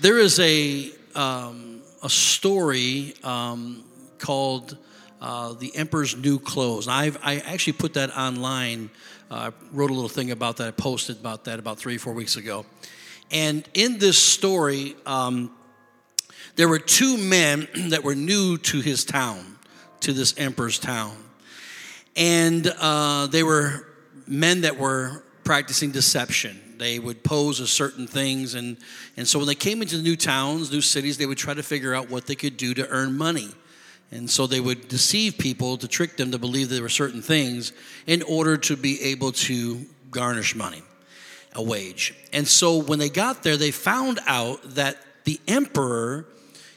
there is a, um, a story um, called uh, The Emperor's New Clothes. I've, I actually put that online. Uh, I wrote a little thing about that. I posted about that about three, four weeks ago. And in this story, um, there were two men that were new to his town, to this emperor's town. And uh, they were men that were practicing deception. They would pose as certain things. And, and so when they came into new towns, new cities, they would try to figure out what they could do to earn money. And so they would deceive people to trick them to believe there were certain things in order to be able to garnish money, a wage. And so when they got there, they found out that the emperor,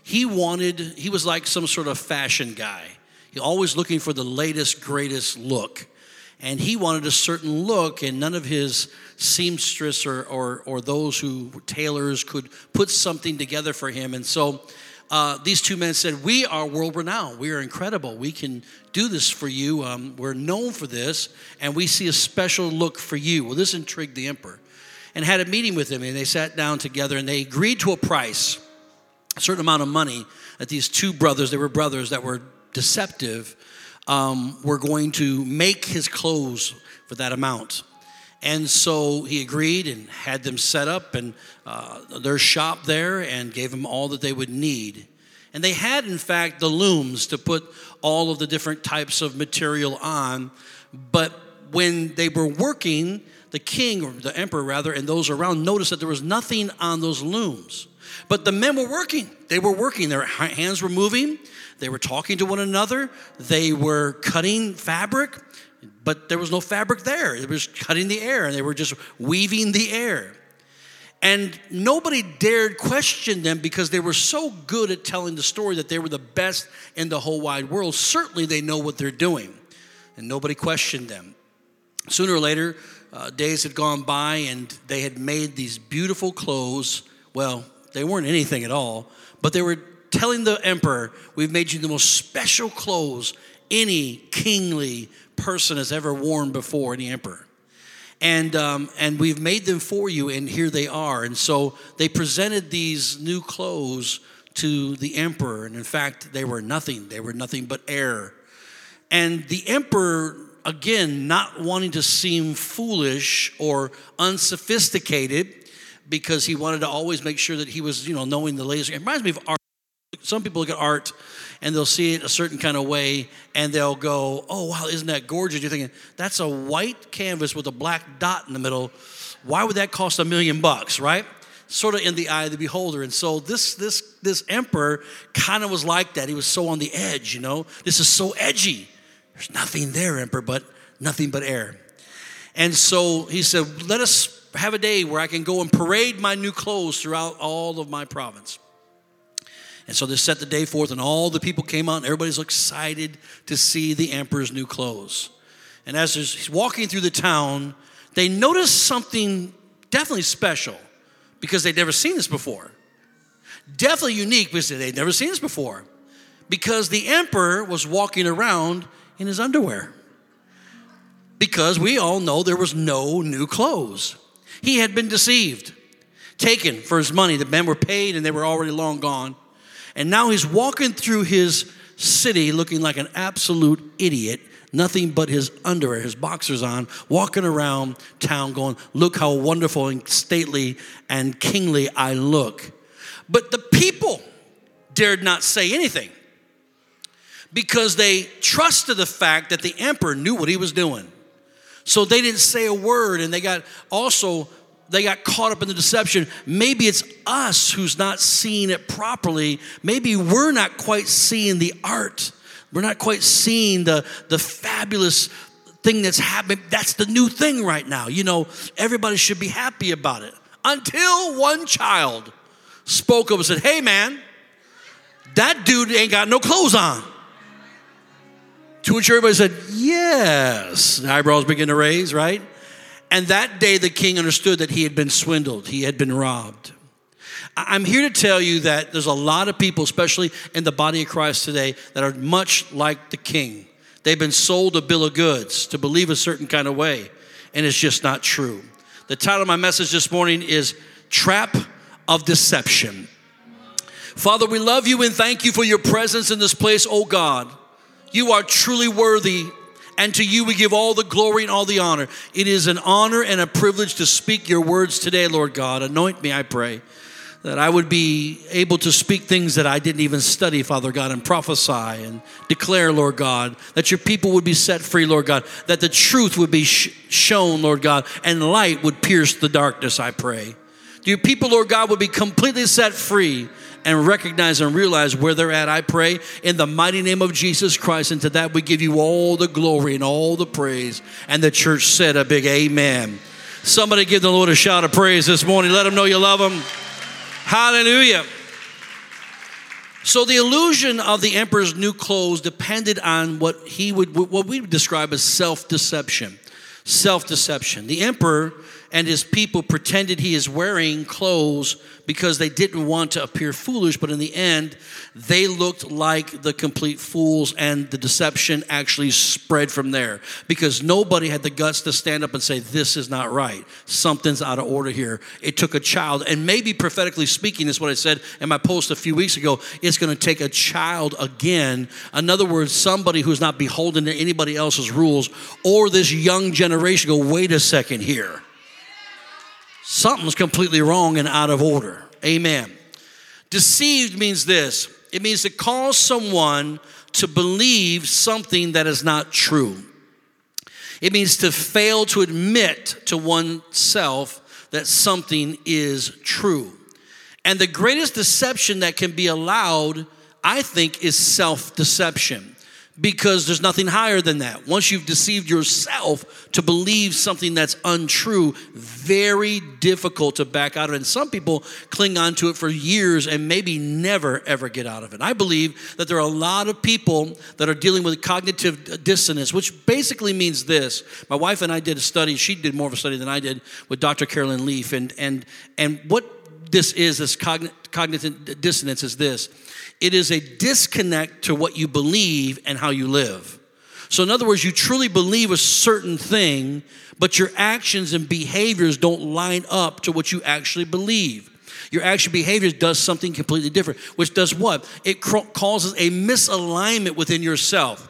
he wanted, he was like some sort of fashion guy. He always looking for the latest, greatest look. And he wanted a certain look, and none of his seamstress or, or, or those who were tailors could put something together for him. And so uh, these two men said, We are world renowned. We are incredible. We can do this for you. Um, we're known for this, and we see a special look for you. Well, this intrigued the emperor and had a meeting with him, and they sat down together and they agreed to a price, a certain amount of money that these two brothers, they were brothers that were deceptive, um, were going to make his clothes for that amount. And so he agreed and had them set up and uh, their shop there and gave them all that they would need. And they had, in fact, the looms to put all of the different types of material on. But when they were working, the king, or the emperor rather, and those around noticed that there was nothing on those looms. But the men were working. They were working. Their hands were moving. They were talking to one another. They were cutting fabric but there was no fabric there. It was cutting the air, and they were just weaving the air. And nobody dared question them because they were so good at telling the story that they were the best in the whole wide world. Certainly, they know what they're doing, and nobody questioned them. Sooner or later, uh, days had gone by, and they had made these beautiful clothes. Well, they weren't anything at all, but they were telling the emperor, We've made you the most special clothes any kingly person has ever worn before, any emperor. And, um, and we've made them for you, and here they are. And so they presented these new clothes to the emperor. And in fact, they were nothing, they were nothing but air. And the emperor, again, not wanting to seem foolish or unsophisticated, because he wanted to always make sure that he was, you know, knowing the latest. It reminds me of art. Some people look at art and they'll see it a certain kind of way and they'll go, oh, wow, isn't that gorgeous? You're thinking, that's a white canvas with a black dot in the middle. Why would that cost a million bucks, right? Sort of in the eye of the beholder. And so this, this, this emperor kind of was like that. He was so on the edge, you know? This is so edgy. There's nothing there, emperor, but nothing but air. And so he said, let us have a day where I can go and parade my new clothes throughout all of my province. And so they set the day forth, and all the people came out, and everybody's excited to see the emperor's new clothes. And as he's walking through the town, they notice something definitely special because they'd never seen this before. Definitely unique because they'd never seen this before. Because the emperor was walking around in his underwear. Because we all know there was no new clothes. He had been deceived, taken for his money. The men were paid and they were already long gone. And now he's walking through his city looking like an absolute idiot, nothing but his underwear, his boxers on, walking around town going, Look how wonderful and stately and kingly I look. But the people dared not say anything because they trusted the fact that the emperor knew what he was doing. So they didn't say a word, and they got also they got caught up in the deception. Maybe it's us who's not seeing it properly. Maybe we're not quite seeing the art. We're not quite seeing the, the fabulous thing that's happening. That's the new thing right now. You know, everybody should be happy about it. Until one child spoke up and said, Hey, man, that dude ain't got no clothes on. To which everybody said, Yes. The eyebrows begin to raise, right? And that day, the king understood that he had been swindled, he had been robbed. I'm here to tell you that there's a lot of people, especially in the body of Christ today, that are much like the king. They've been sold a bill of goods to believe a certain kind of way, and it's just not true. The title of my message this morning is Trap of deception. Father, we love you and thank you for your presence in this place, oh God. You are truly worthy, and to you we give all the glory and all the honor. It is an honor and a privilege to speak your words today, Lord God. Anoint me, I pray, that I would be able to speak things that I didn't even study, Father God, and prophesy and declare, Lord God, that your people would be set free, Lord God, that the truth would be sh- shown, Lord God, and light would pierce the darkness, I pray. Your people, Lord God, would be completely set free and recognize and realize where they're at. I pray in the mighty name of Jesus Christ. And to that we give you all the glory and all the praise. And the church said a big amen. Somebody give the Lord a shout of praise this morning. Let him know you love him. Hallelujah. So the illusion of the emperor's new clothes depended on what he would what we would describe as self-deception. Self-deception. The emperor and his people pretended he is wearing clothes because they didn't want to appear foolish, but in the end, they looked like the complete fools, and the deception actually spread from there because nobody had the guts to stand up and say, This is not right. Something's out of order here. It took a child, and maybe prophetically speaking, is what I said in my post a few weeks ago. It's going to take a child again. In other words, somebody who's not beholden to anybody else's rules, or this young generation go, Wait a second here something's completely wrong and out of order. Amen. Deceived means this it means to cause someone to believe something that is not true. It means to fail to admit to oneself that something is true. And the greatest deception that can be allowed, I think, is self deception because there's nothing higher than that. Once you've deceived yourself to believe something that's untrue, very difficult to back out of it. And some people cling on to it for years and maybe never ever get out of it. I believe that there are a lot of people that are dealing with cognitive dissonance, which basically means this. My wife and I did a study, she did more of a study than I did with Dr. Carolyn Leaf, and and and what this is, this cognitive dissonance is this it is a disconnect to what you believe and how you live. So, in other words, you truly believe a certain thing, but your actions and behaviors don't line up to what you actually believe. Your action behaviors does something completely different, which does what? It causes a misalignment within yourself.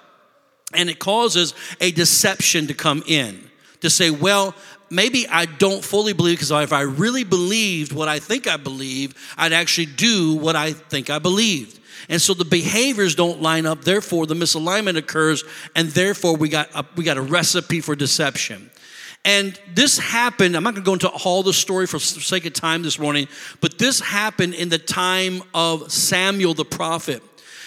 And it causes a deception to come in to say, well, maybe I don't fully believe because if I really believed what I think I believe, I'd actually do what I think I believed. And so the behaviors don't line up, therefore the misalignment occurs, and therefore we got a, we got a recipe for deception. And this happened, I'm not going to go into all the story for sake of time this morning, but this happened in the time of Samuel the prophet.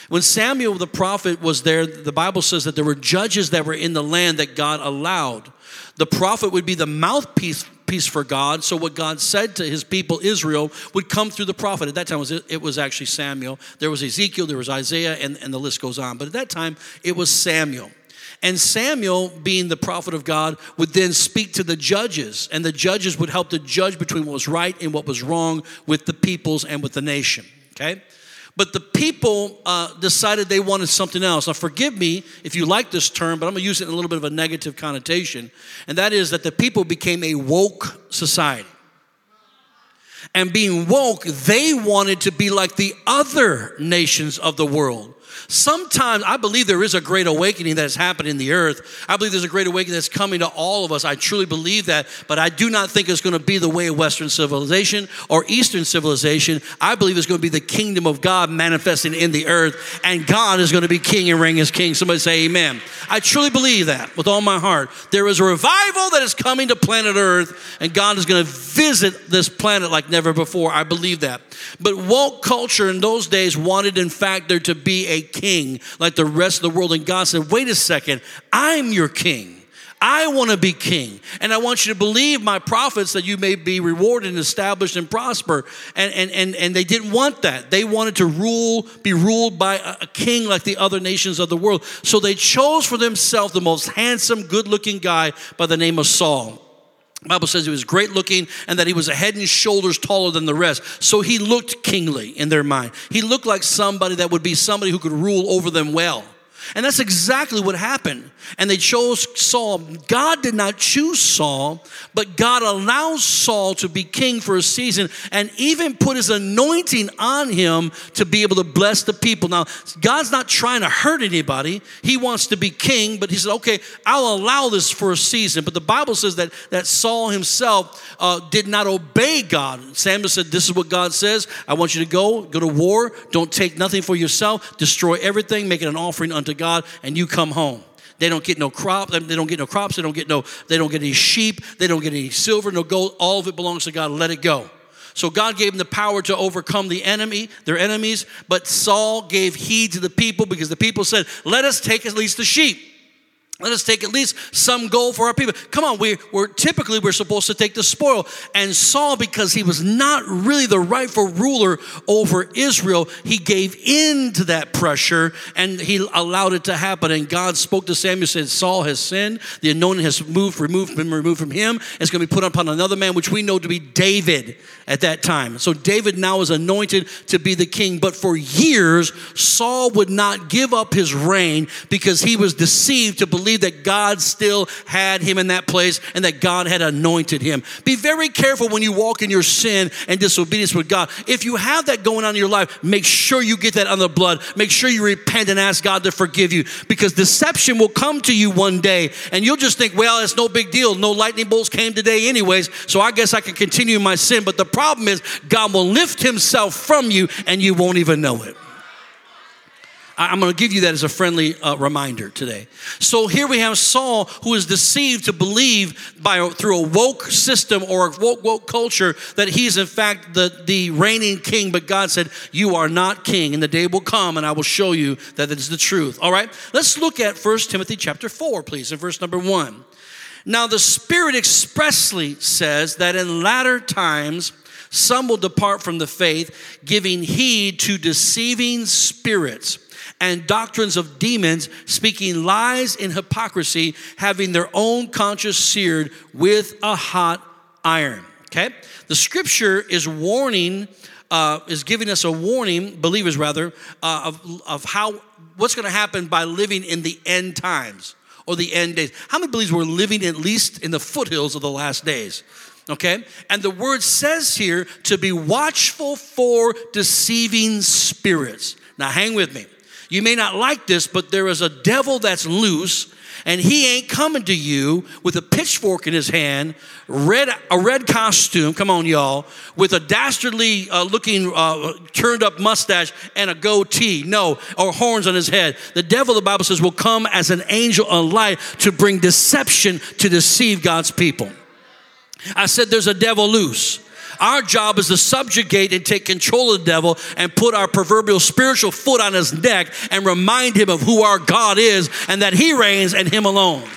When Samuel the prophet was there, the Bible says that there were judges that were in the land that God allowed. The prophet would be the mouthpiece piece for God. So what God said to his people Israel would come through the prophet. At that time, it was actually Samuel. There was Ezekiel, there was Isaiah, and, and the list goes on. But at that time, it was Samuel. And Samuel, being the prophet of God, would then speak to the judges, and the judges would help to judge between what was right and what was wrong with the peoples and with the nation. Okay? But the people uh, decided they wanted something else. Now, forgive me if you like this term, but I'm going to use it in a little bit of a negative connotation. And that is that the people became a woke society. And being woke, they wanted to be like the other nations of the world. Sometimes I believe there is a great awakening that has happened in the earth. I believe there's a great awakening that's coming to all of us. I truly believe that, but I do not think it's going to be the way of Western civilization or Eastern civilization. I believe it's going to be the kingdom of God manifesting in the earth, and God is going to be king and reign as king. Somebody say amen. I truly believe that with all my heart. There is a revival that is coming to planet earth, and God is going to visit this planet like never before. I believe that. But woke culture in those days wanted, in fact, there to be a king like the rest of the world. And God said, wait a second, I'm your king. I want to be king. And I want you to believe my prophets that you may be rewarded and established and prosper. And, and, and, and they didn't want that. They wanted to rule, be ruled by a, a king like the other nations of the world. So they chose for themselves the most handsome, good looking guy by the name of Saul. Bible says he was great looking and that he was a head and shoulders taller than the rest. So he looked kingly in their mind. He looked like somebody that would be somebody who could rule over them well. And that's exactly what happened. And they chose Saul. God did not choose Saul, but God allows Saul to be king for a season and even put his anointing on him to be able to bless the people. Now, God's not trying to hurt anybody. He wants to be king, but he said, okay, I'll allow this for a season. But the Bible says that, that Saul himself uh, did not obey God. Samuel said, This is what God says. I want you to go, go to war. Don't take nothing for yourself. Destroy everything, make it an offering unto God, and you come home. They don't get no crop. They don't get no crops. They don't get no. They don't get any sheep. They don't get any silver, no gold. All of it belongs to God. Let it go. So God gave them the power to overcome the enemy, their enemies. But Saul gave heed to the people because the people said, "Let us take at least the sheep." Let us take at least some gold for our people. Come on, we, we're typically we're supposed to take the spoil. And Saul, because he was not really the rightful ruler over Israel, he gave in to that pressure and he allowed it to happen. And God spoke to Samuel, said, Saul has sinned. The anointing has moved, removed, been removed from him. It's going to be put upon another man, which we know to be David at that time. So David now is anointed to be the king. But for years, Saul would not give up his reign because he was deceived to believe believe that God still had him in that place and that God had anointed him. Be very careful when you walk in your sin and disobedience with God. If you have that going on in your life, make sure you get that under the blood. Make sure you repent and ask God to forgive you because deception will come to you one day and you'll just think, well, it's no big deal. No lightning bolts came today, anyways, so I guess I can continue my sin. But the problem is, God will lift himself from you and you won't even know it. I'm going to give you that as a friendly uh, reminder today. So here we have Saul who is deceived to believe by through a woke system or a woke, woke culture that he's in fact the, the reigning king. But God said, "You are not king, and the day will come, and I will show you that it is the truth." All right, let's look at 1 Timothy chapter four, please, in verse number one. Now the Spirit expressly says that in latter times some will depart from the faith, giving heed to deceiving spirits and doctrines of demons, speaking lies in hypocrisy, having their own conscience seared with a hot iron. Okay? The scripture is warning, uh, is giving us a warning, believers rather, uh, of, of how what's going to happen by living in the end times or the end days. How many believers we're living at least in the foothills of the last days? Okay? And the word says here to be watchful for deceiving spirits. Now, hang with me. You may not like this, but there is a devil that's loose and he ain't coming to you with a pitchfork in his hand, red a red costume. Come on, y'all, with a dastardly uh, looking uh, turned up mustache and a goatee. No, or horns on his head. The devil, the Bible says, will come as an angel of light to bring deception to deceive God's people. I said, there's a devil loose. Our job is to subjugate and take control of the devil and put our proverbial spiritual foot on his neck and remind him of who our God is and that he reigns and him alone.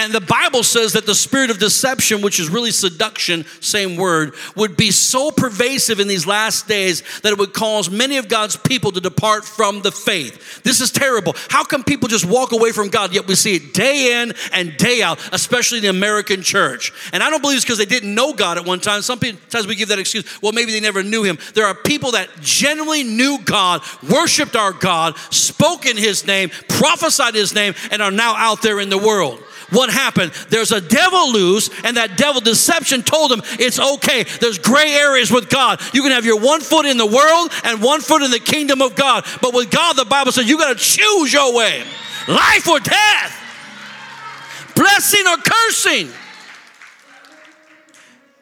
And the Bible says that the spirit of deception, which is really seduction, same word, would be so pervasive in these last days that it would cause many of God's people to depart from the faith. This is terrible. How come people just walk away from God, yet we see it day in and day out, especially in the American church? And I don't believe it's because they didn't know God at one time. Sometimes we give that excuse, well, maybe they never knew Him. There are people that genuinely knew God, worshiped our God, spoke in His name, prophesied His name, and are now out there in the world what happened? There's a devil loose, and that devil deception told him it's okay. There's gray areas with God. You can have your one foot in the world and one foot in the kingdom of God. But with God, the Bible says you got to choose your way life or death, blessing or cursing.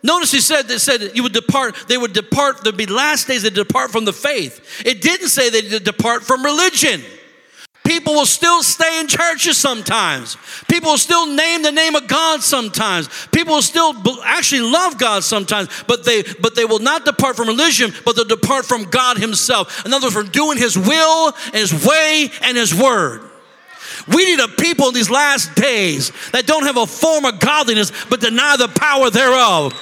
Notice he said they said you would depart, they would depart, there'd be last days they depart from the faith. It didn't say they depart from religion. People will still stay in churches sometimes. People will still name the name of God sometimes. People will still actually love God sometimes, but they but they will not depart from religion, but they'll depart from God Himself. In other words, from doing His will and His way and His word. We need a people in these last days that don't have a form of godliness but deny the power thereof.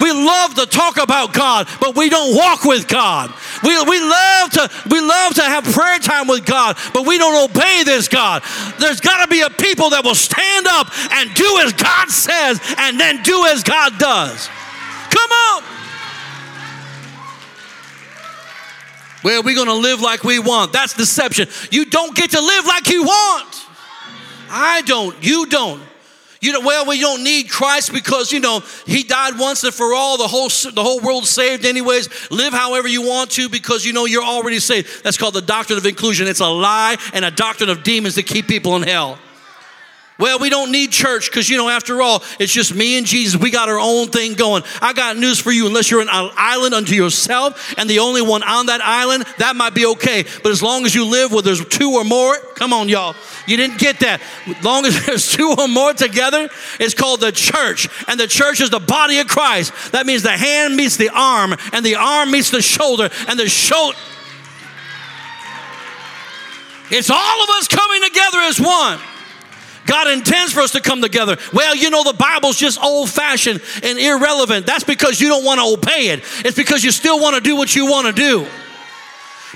We love to talk about God, but we don't walk with God. We, we, love to, we love to have prayer time with God, but we don't obey this God. There's got to be a people that will stand up and do as God says and then do as God does. Come on. Well, we're going to live like we want. That's deception. You don't get to live like you want. I don't. You don't. You know, well, we don't need Christ because you know He died once and for all. The whole the whole world saved, anyways. Live however you want to because you know you're already saved. That's called the doctrine of inclusion. It's a lie and a doctrine of demons to keep people in hell. Well, we don't need church because, you know, after all, it's just me and Jesus. We got our own thing going. I got news for you. Unless you're an island unto yourself and the only one on that island, that might be okay. But as long as you live where there's two or more, come on, y'all. You didn't get that. As long as there's two or more together, it's called the church. And the church is the body of Christ. That means the hand meets the arm, and the arm meets the shoulder, and the shoulder. It's all of us coming together as one. God intends for us to come together. Well, you know, the Bible's just old fashioned and irrelevant. That's because you don't want to obey it, it's because you still want to do what you want to do.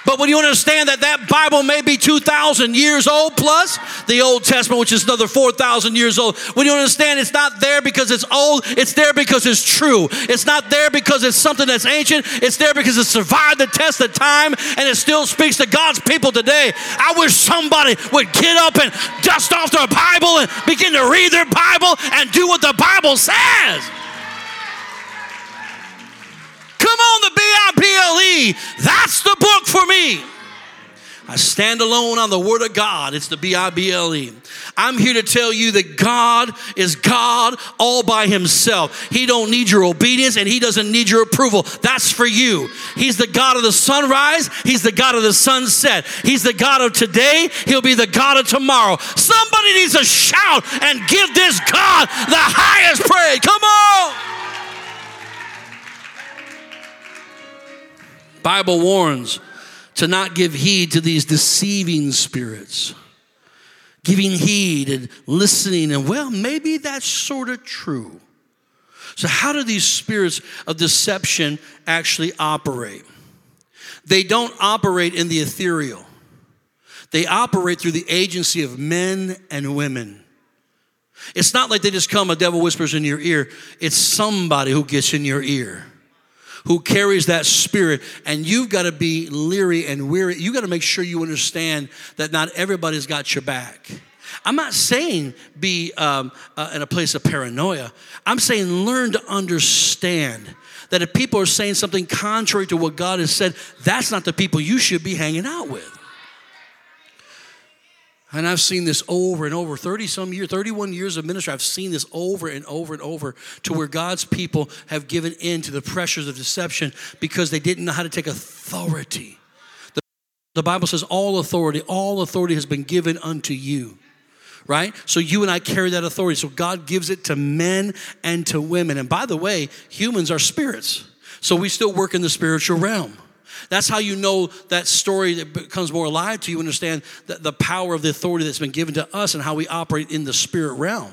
But when you understand that that Bible may be 2,000 years old plus the Old Testament, which is another 4,000 years old, when you understand it's not there because it's old, it's there because it's true. It's not there because it's something that's ancient, it's there because it survived the test of time and it still speaks to God's people today. I wish somebody would get up and dust off their Bible and begin to read their Bible and do what the Bible says. Come on, the B I B L E. That's the book for me. I stand alone on the Word of God. It's the B I B L E. I'm here to tell you that God is God all by Himself. He don't need your obedience and He doesn't need your approval. That's for you. He's the God of the sunrise. He's the God of the sunset. He's the God of today. He'll be the God of tomorrow. Somebody needs to shout and give this God the highest praise. Come on. Bible warns to not give heed to these deceiving spirits. Giving heed and listening, and well, maybe that's sort of true. So, how do these spirits of deception actually operate? They don't operate in the ethereal, they operate through the agency of men and women. It's not like they just come, a devil whispers in your ear, it's somebody who gets in your ear who carries that spirit. And you've got to be leery and weary. You've got to make sure you understand that not everybody's got your back. I'm not saying be um, uh, in a place of paranoia. I'm saying learn to understand that if people are saying something contrary to what God has said, that's not the people you should be hanging out with. And I've seen this over and over 30 some years, 31 years of ministry. I've seen this over and over and over to where God's people have given in to the pressures of deception because they didn't know how to take authority. The, the Bible says, All authority, all authority has been given unto you right? So you and I carry that authority. So God gives it to men and to women. And by the way, humans are spirits. So we still work in the spiritual realm. That's how you know that story that becomes more alive to you, understand the, the power of the authority that's been given to us and how we operate in the spirit realm.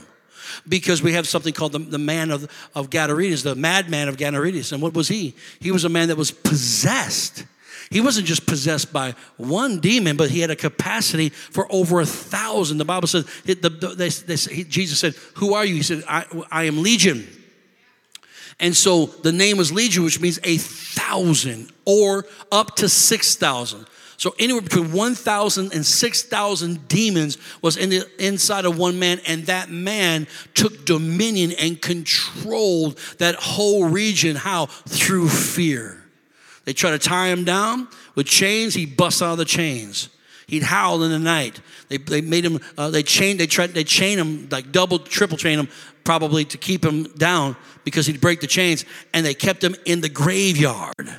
Because we have something called the, the man of, of Gadarenes, the madman of Gadarenes. And what was he? He was a man that was possessed. He wasn't just possessed by one demon, but he had a capacity for over a thousand. The Bible says, the, the, they, they, Jesus said, Who are you? He said, I, I am Legion. And so the name was Legion, which means a thousand or up to 6,000. So anywhere between 1,000 and 6,000 demons was in the inside of one man, and that man took dominion and controlled that whole region. How? Through fear. They try to tie him down with chains. He busts out of the chains. He'd howl in the night. They, they made him. Uh, they chained. They tried. They chain him like double, triple chain him probably to keep him down because he'd break the chains, and they kept him in the graveyard.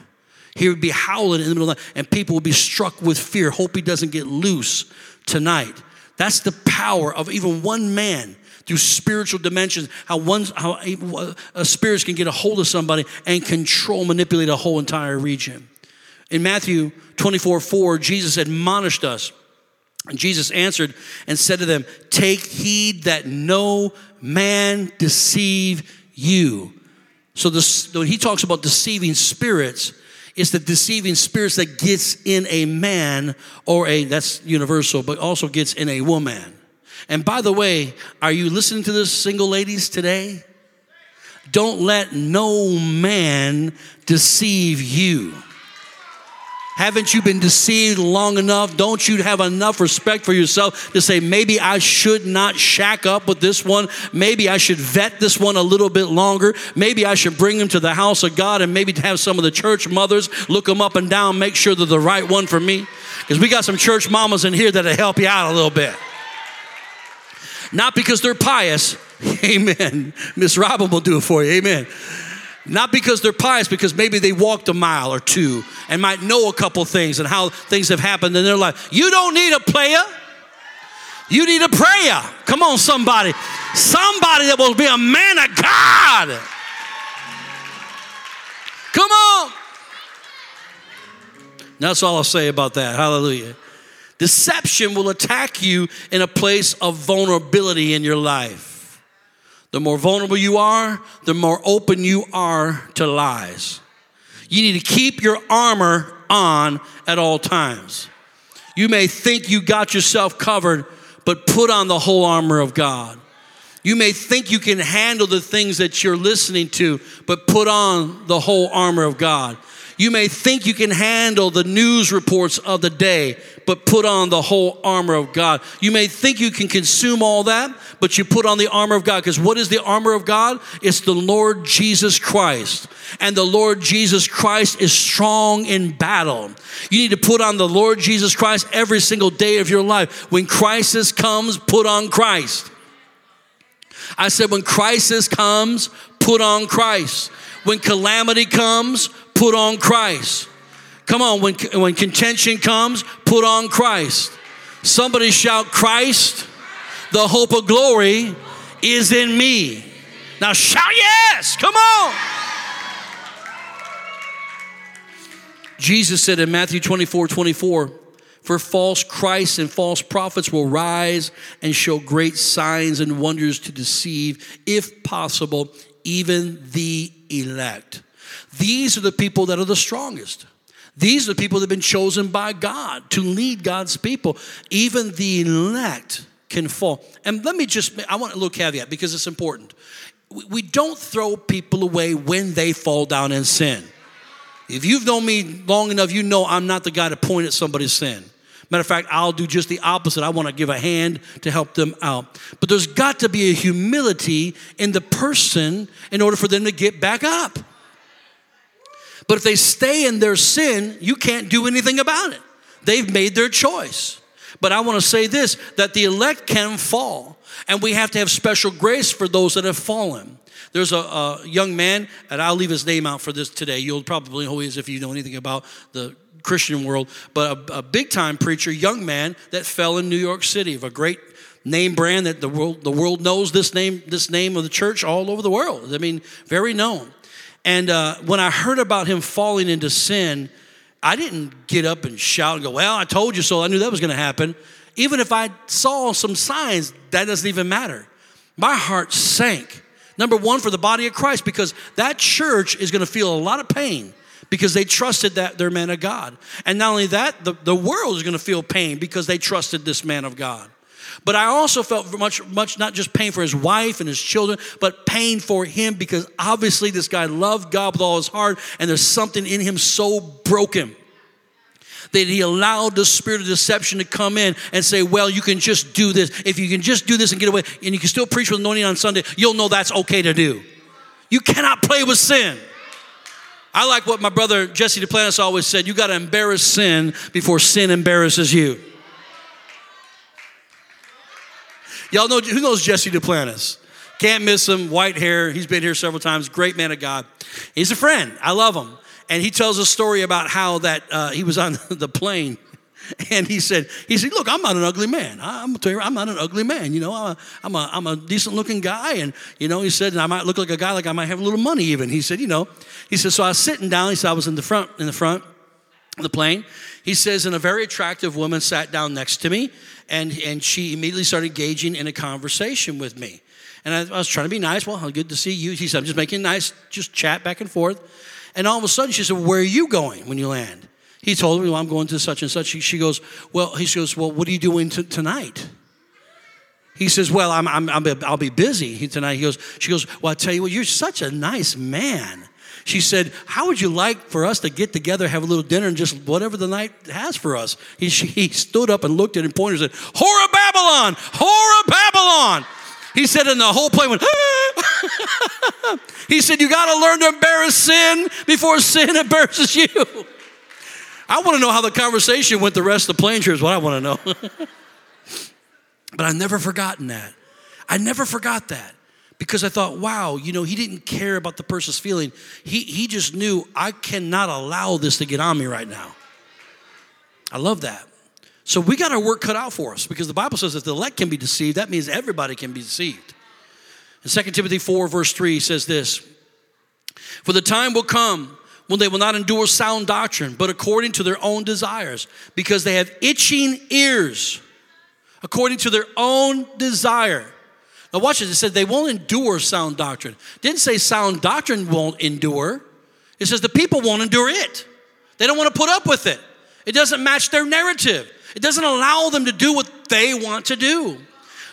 He would be howling in the middle of the night, and people would be struck with fear. Hope he doesn't get loose tonight. That's the power of even one man through spiritual dimensions. How one how a, a spirits can get a hold of somebody and control, manipulate a whole entire region. In Matthew 24, 4, Jesus admonished us. And Jesus answered and said to them, Take heed that no man deceive you. So this, when he talks about deceiving spirits, it's the deceiving spirits that gets in a man or a, that's universal, but also gets in a woman. And by the way, are you listening to this, single ladies, today? Don't let no man deceive you. Haven't you been deceived long enough? Don't you have enough respect for yourself to say, maybe I should not shack up with this one? Maybe I should vet this one a little bit longer. Maybe I should bring him to the house of God and maybe have some of the church mothers look him up and down, make sure they're the right one for me. Because we got some church mamas in here that'll help you out a little bit. Not because they're pious. Amen. Miss Robin will do it for you. Amen. Not because they're pious, because maybe they walked a mile or two and might know a couple things and how things have happened in their life. You don't need a player. You need a prayer. Come on, somebody. Somebody that will be a man of God. Come on. That's all I'll say about that. Hallelujah. Deception will attack you in a place of vulnerability in your life. The more vulnerable you are, the more open you are to lies. You need to keep your armor on at all times. You may think you got yourself covered, but put on the whole armor of God. You may think you can handle the things that you're listening to, but put on the whole armor of God. You may think you can handle the news reports of the day, but put on the whole armor of God. You may think you can consume all that, but you put on the armor of God. Because what is the armor of God? It's the Lord Jesus Christ. And the Lord Jesus Christ is strong in battle. You need to put on the Lord Jesus Christ every single day of your life. When crisis comes, put on Christ. I said, when crisis comes, put on Christ. When calamity comes, put on Christ. Come on, when, when contention comes, put on Christ. Somebody shout, Christ, the hope of glory is in me. Now shout yes, come on. Jesus said in Matthew 24 24, for false Christs and false prophets will rise and show great signs and wonders to deceive, if possible, even the elect. These are the people that are the strongest. These are the people that have been chosen by God to lead God's people. Even the elect can fall. And let me just, I want a little caveat because it's important. We don't throw people away when they fall down in sin. If you've known me long enough, you know I'm not the guy to point at somebody's sin. Matter of fact, I'll do just the opposite. I want to give a hand to help them out. But there's got to be a humility in the person in order for them to get back up. But if they stay in their sin, you can't do anything about it. They've made their choice. But I want to say this that the elect can fall, and we have to have special grace for those that have fallen. There's a, a young man, and I'll leave his name out for this today. You'll probably know who he is if you know anything about the Christian world, but a, a big time preacher, young man that fell in New York City of a great name brand that the world the world knows this name this name of the church all over the world. I mean, very known. And uh, when I heard about him falling into sin, I didn't get up and shout and go, Well, I told you so. I knew that was going to happen. Even if I saw some signs, that doesn't even matter. My heart sank. Number one, for the body of Christ, because that church is going to feel a lot of pain because they trusted that their man of God. And not only that, the, the world is going to feel pain because they trusted this man of God. But I also felt much, much not just pain for his wife and his children, but pain for him because obviously this guy loved God with all his heart, and there's something in him so broken that he allowed the spirit of deception to come in and say, Well, you can just do this. If you can just do this and get away, and you can still preach with anointing on Sunday, you'll know that's okay to do. You cannot play with sin. I like what my brother Jesse Duplantis always said you got to embarrass sin before sin embarrasses you. Y'all know who knows Jesse Duplantis? Can't miss him, white hair. He's been here several times. Great man of God. He's a friend. I love him. And he tells a story about how that uh, he was on the plane and he said, he said, look, I'm not an ugly man. I'm, tell you, I'm not an ugly man. You know, I'm a, I'm a, I'm a decent looking guy. And, you know, he said, I might look like a guy like I might have a little money even. He said, you know, he said, so I was sitting down. He said, I was in the front, in the front the plane. He says, and a very attractive woman sat down next to me and, and she immediately started engaging in a conversation with me. And I, I was trying to be nice. Well, good to see you. He said, I'm just making nice, just chat back and forth. And all of a sudden, she said, Where are you going when you land? He told me, Well, I'm going to such and such. She goes, Well, he goes, Well, what are you doing t- tonight? He says, Well, I'm, I'm, i will be busy tonight. He goes, She goes, Well, I tell you what, you're such a nice man. She said, How would you like for us to get together, have a little dinner, and just whatever the night has for us? He, she, he stood up and looked at it and pointed and said, Whore of Babylon! Whore of Babylon! He said, and the whole plane went, he said, You got to learn to embarrass sin before sin embarrasses you. I want to know how the conversation went the rest of the plane trip, is what I want to know. but I've never forgotten that. I never forgot that because I thought, wow, you know, he didn't care about the person's feeling. He, he just knew, I cannot allow this to get on me right now. I love that. So we got our work cut out for us because the Bible says if the elect can be deceived, that means everybody can be deceived. In 2 Timothy 4, verse 3 says this For the time will come when they will not endure sound doctrine, but according to their own desires, because they have itching ears, according to their own desire. Now, watch this. It said they won't endure sound doctrine. Didn't say sound doctrine won't endure. It says the people won't endure it. They don't want to put up with it. It doesn't match their narrative. It doesn't allow them to do what they want to do.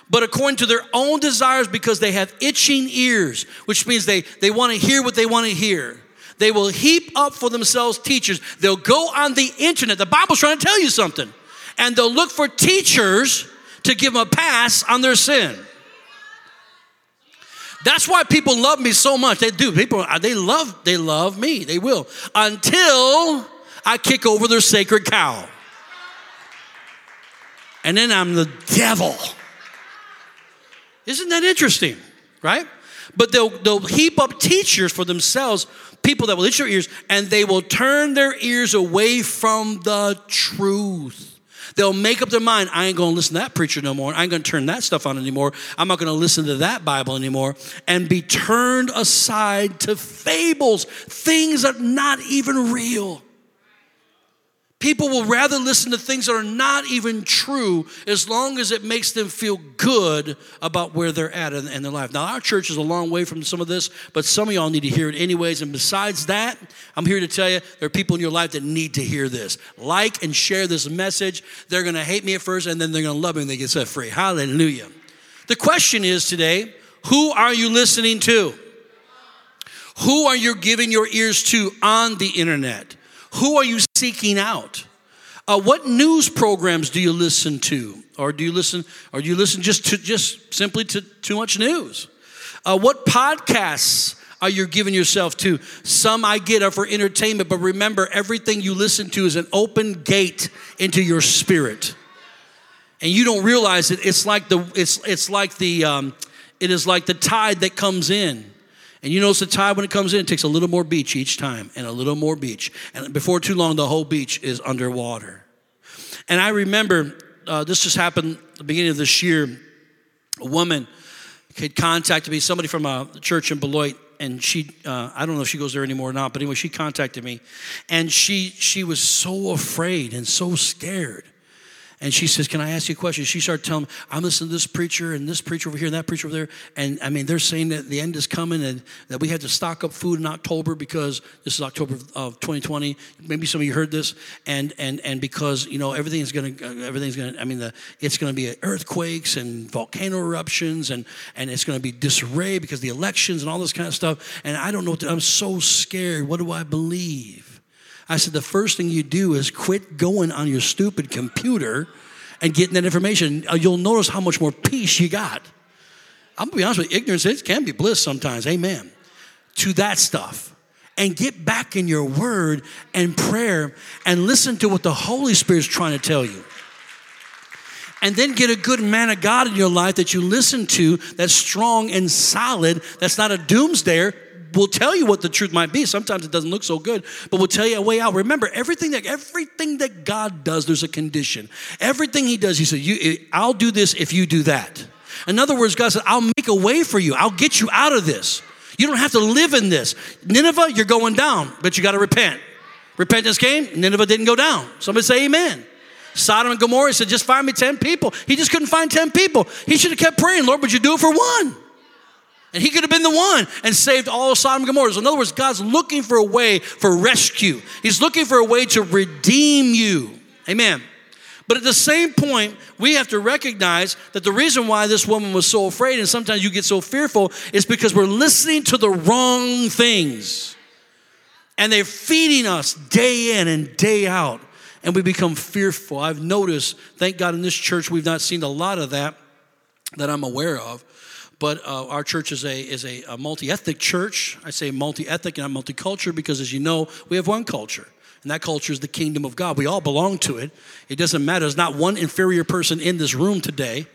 But according to their own desires, because they have itching ears, which means they, they want to hear what they want to hear. They will heap up for themselves teachers. They'll go on the internet. The Bible's trying to tell you something. And they'll look for teachers to give them a pass on their sin. That's why people love me so much. They do. People, uh, they love, they love me. They will. Until I kick over their sacred cow and then I'm the devil. Isn't that interesting? Right? But they'll, they'll heap up teachers for themselves, people that will itch their ears, and they will turn their ears away from the truth. They'll make up their mind, I ain't gonna listen to that preacher no more. I ain't gonna turn that stuff on anymore. I'm not gonna listen to that Bible anymore. And be turned aside to fables, things that are not even real. People will rather listen to things that are not even true as long as it makes them feel good about where they're at in, in, their life. Now, our church is a long way from some of this, but some of y'all need to hear it anyways. And besides that, I'm here to tell you there are people in your life that need to hear this. Like and share this message. They're going to hate me at first, and then they're going to love me and they get set free. Hallelujah. The question is today who are you listening to? Who are you giving your ears to on the internet? Who are you seeking out? Uh, what news programs do you listen to, or do you listen, or do you listen just to just simply to too much news? Uh, what podcasts are you giving yourself to? Some I get are for entertainment, but remember, everything you listen to is an open gate into your spirit, and you don't realize it. It's like the it's it's like the um, it is like the tide that comes in. And you notice the tide when it comes in, it takes a little more beach each time and a little more beach. And before too long, the whole beach is underwater. And I remember uh, this just happened the beginning of this year. A woman had contacted me, somebody from a church in Beloit, and she uh, I don't know if she goes there anymore or not, but anyway, she contacted me, and she she was so afraid and so scared and she says, Can I ask you a question? She started telling me, I'm listening to this preacher and this preacher over here and that preacher over there. And I mean, they're saying that the end is coming and that we have to stock up food in October because this is October of 2020. Maybe some of you heard this. And and and because, you know, everything's gonna uh, everything's gonna I mean the it's gonna be earthquakes and volcano eruptions and and it's gonna be disarray because the elections and all this kind of stuff. And I don't know what to, I'm so scared. What do I believe? I said, the first thing you do is quit going on your stupid computer and getting that information. Uh, you'll notice how much more peace you got. I'm gonna be honest with you, ignorance it can be bliss sometimes, amen. To that stuff. And get back in your word and prayer and listen to what the Holy Spirit's trying to tell you. And then get a good man of God in your life that you listen to that's strong and solid, that's not a doomsdayer, will tell you what the truth might be. Sometimes it doesn't look so good, but we'll tell you a way out. Remember, everything that everything that God does, there's a condition. Everything He does, He said, you, "I'll do this if you do that." In other words, God said, "I'll make a way for you. I'll get you out of this. You don't have to live in this." Nineveh, you're going down, but you got to repent. Repentance came. Nineveh didn't go down. Somebody say Amen. Sodom and Gomorrah said, "Just find me ten people." He just couldn't find ten people. He should have kept praying, Lord, would you do it for one? And he could have been the one and saved all of Sodom and Gomorrah. So in other words, God's looking for a way for rescue. He's looking for a way to redeem you. Amen. But at the same point, we have to recognize that the reason why this woman was so afraid and sometimes you get so fearful is because we're listening to the wrong things. And they're feeding us day in and day out. And we become fearful. I've noticed, thank God in this church, we've not seen a lot of that that I'm aware of. But uh, our church is a, is a, a multi ethnic church. I say multi ethnic and not multicultural because, as you know, we have one culture. And that culture is the kingdom of God. We all belong to it. It doesn't matter. There's not one inferior person in this room today.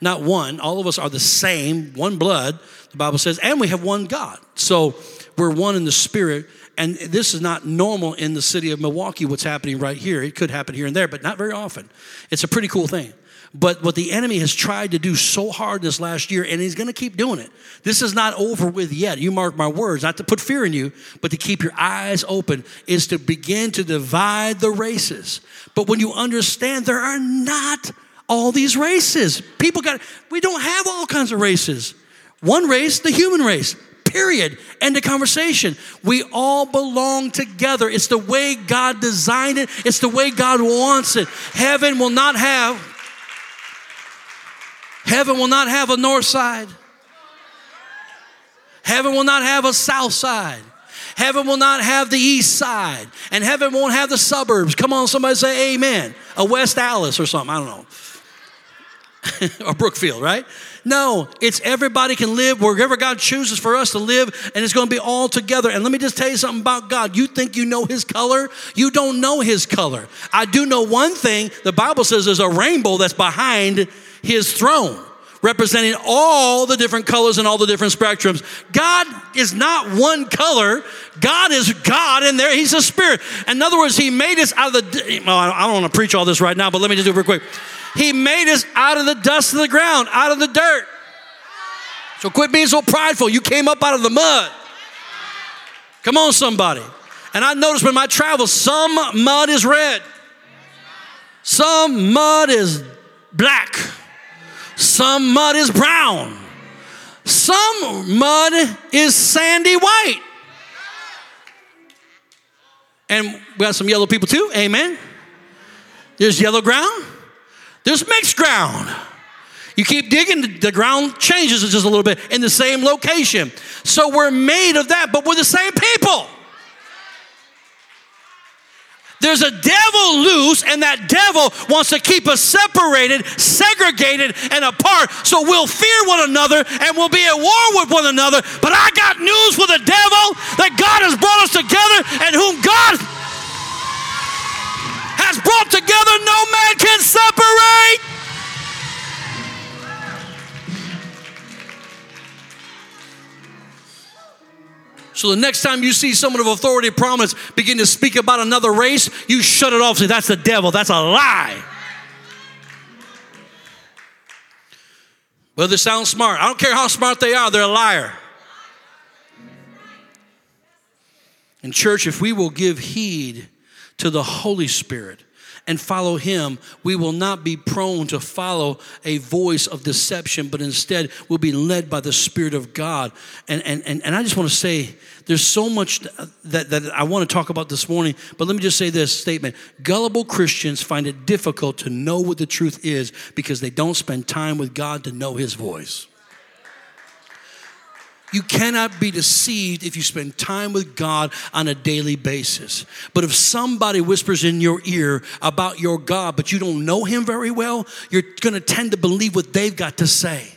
Not one. All of us are the same, one blood, the Bible says, and we have one God. So we're one in the spirit. And this is not normal in the city of Milwaukee, what's happening right here. It could happen here and there, but not very often. It's a pretty cool thing. But what the enemy has tried to do so hard this last year, and he's going to keep doing it. This is not over with yet. You mark my words, not to put fear in you, but to keep your eyes open, is to begin to divide the races. But when you understand there are not all these races, people got, we don't have all kinds of races. One race, the human race. Period. End of conversation. We all belong together. It's the way God designed it, it's the way God wants it. Heaven will not have Heaven will not have a north side. Heaven will not have a south side. Heaven will not have the east side. And heaven won't have the suburbs. Come on, somebody say amen. A West Allis or something. I don't know. or Brookfield, right? No, it's everybody can live wherever God chooses for us to live, and it's going to be all together. And let me just tell you something about God. You think you know His color? You don't know His color. I do know one thing the Bible says there's a rainbow that's behind his throne, representing all the different colors and all the different spectrums. God is not one color. God is God, and there He's a spirit. In other words, He made us out of the. Well, I don't want to preach all this right now, but let me just do it real quick. He made us out of the dust of the ground, out of the dirt. So quit being so prideful. You came up out of the mud. Come on, somebody. And I noticed when my travels, some mud is red, some mud is black. Some mud is brown. Some mud is sandy white. And we got some yellow people too. Amen. There's yellow ground. There's mixed ground. You keep digging, the ground changes just a little bit in the same location. So we're made of that, but we're the same people. There's a devil loose, and that devil wants to keep us separated, segregated, and apart. So we'll fear one another and we'll be at war with one another. But I got news for the devil that God has brought us together, and whom God has brought together, no man can separate. So the next time you see someone of authority promise begin to speak about another race, you shut it off. Say, that's the devil. That's a lie. Well, they sound smart. I don't care how smart they are, they're a liar. In church, if we will give heed to the Holy Spirit, and follow Him, we will not be prone to follow a voice of deception, but instead we'll be led by the Spirit of God. And, and, and, and I just want to say, there's so much that, that I want to talk about this morning, but let me just say this statement Gullible Christians find it difficult to know what the truth is because they don't spend time with God to know His voice. You cannot be deceived if you spend time with God on a daily basis. But if somebody whispers in your ear about your God, but you don't know him very well, you're going to tend to believe what they've got to say.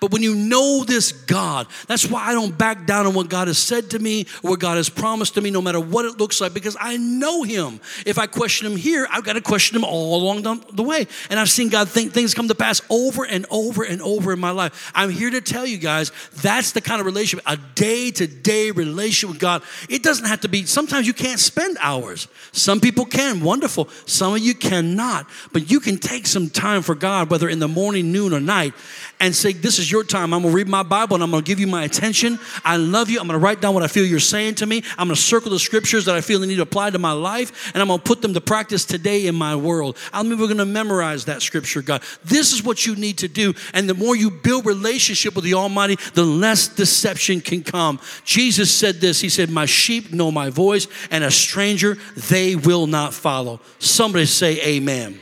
But when you know this God, that's why I don't back down on what God has said to me or what God has promised to me, no matter what it looks like, because I know Him. If I question Him here, I've got to question Him all along the way. And I've seen God think things come to pass over and over and over in my life. I'm here to tell you guys that's the kind of relationship, a day to day relationship with God. It doesn't have to be, sometimes you can't spend hours. Some people can, wonderful. Some of you cannot. But you can take some time for God, whether in the morning, noon, or night, and say, This is your time. I'm gonna read my Bible and I'm gonna give you my attention. I love you. I'm gonna write down what I feel you're saying to me. I'm gonna circle the scriptures that I feel I need to apply to my life, and I'm gonna put them to practice today in my world. I mean, we're gonna memorize that scripture, God. This is what you need to do. And the more you build relationship with the Almighty, the less deception can come. Jesus said this He said, My sheep know my voice, and a stranger they will not follow. Somebody say, Amen.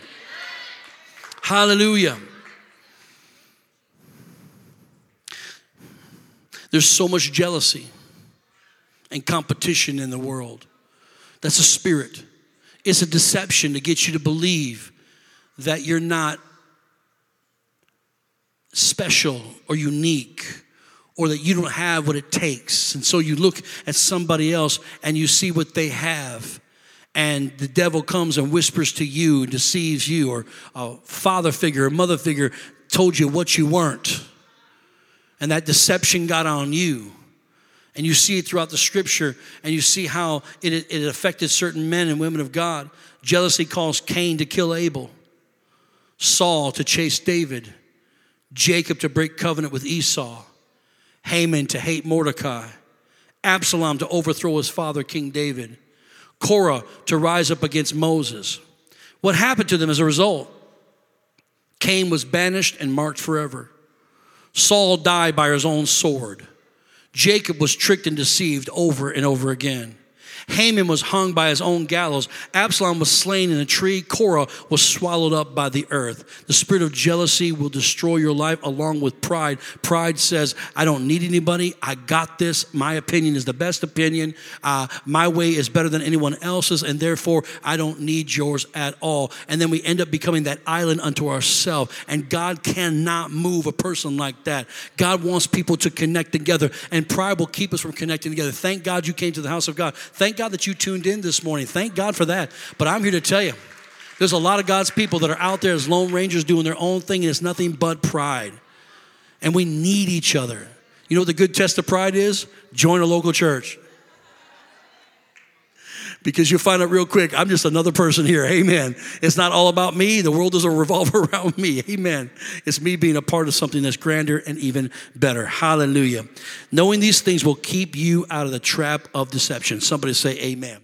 Hallelujah. There's so much jealousy and competition in the world. That's a spirit. It's a deception to get you to believe that you're not special or unique or that you don't have what it takes. And so you look at somebody else and you see what they have. And the devil comes and whispers to you deceives you, or a father figure, a mother figure told you what you weren't. And that deception got on you. And you see it throughout the scripture, and you see how it, it affected certain men and women of God. Jealousy caused Cain to kill Abel, Saul to chase David, Jacob to break covenant with Esau, Haman to hate Mordecai, Absalom to overthrow his father, King David, Korah to rise up against Moses. What happened to them as a result? Cain was banished and marked forever. Saul died by his own sword. Jacob was tricked and deceived over and over again. Haman was hung by his own gallows. Absalom was slain in a tree. Korah was swallowed up by the earth. The spirit of jealousy will destroy your life along with pride. Pride says, I don't need anybody. I got this. My opinion is the best opinion. Uh, my way is better than anyone else's, and therefore I don't need yours at all. And then we end up becoming that island unto ourselves. And God cannot move a person like that. God wants people to connect together, and pride will keep us from connecting together. Thank God you came to the house of God. Thank Thank God that you tuned in this morning. Thank God for that. But I'm here to tell you, there's a lot of God's people that are out there as lone rangers doing their own thing, and it's nothing but pride. And we need each other. You know what the good test of pride is? Join a local church. Because you'll find out real quick, I'm just another person here. Amen. It's not all about me. The world doesn't revolve around me. Amen. It's me being a part of something that's grander and even better. Hallelujah. Knowing these things will keep you out of the trap of deception. Somebody say, Amen.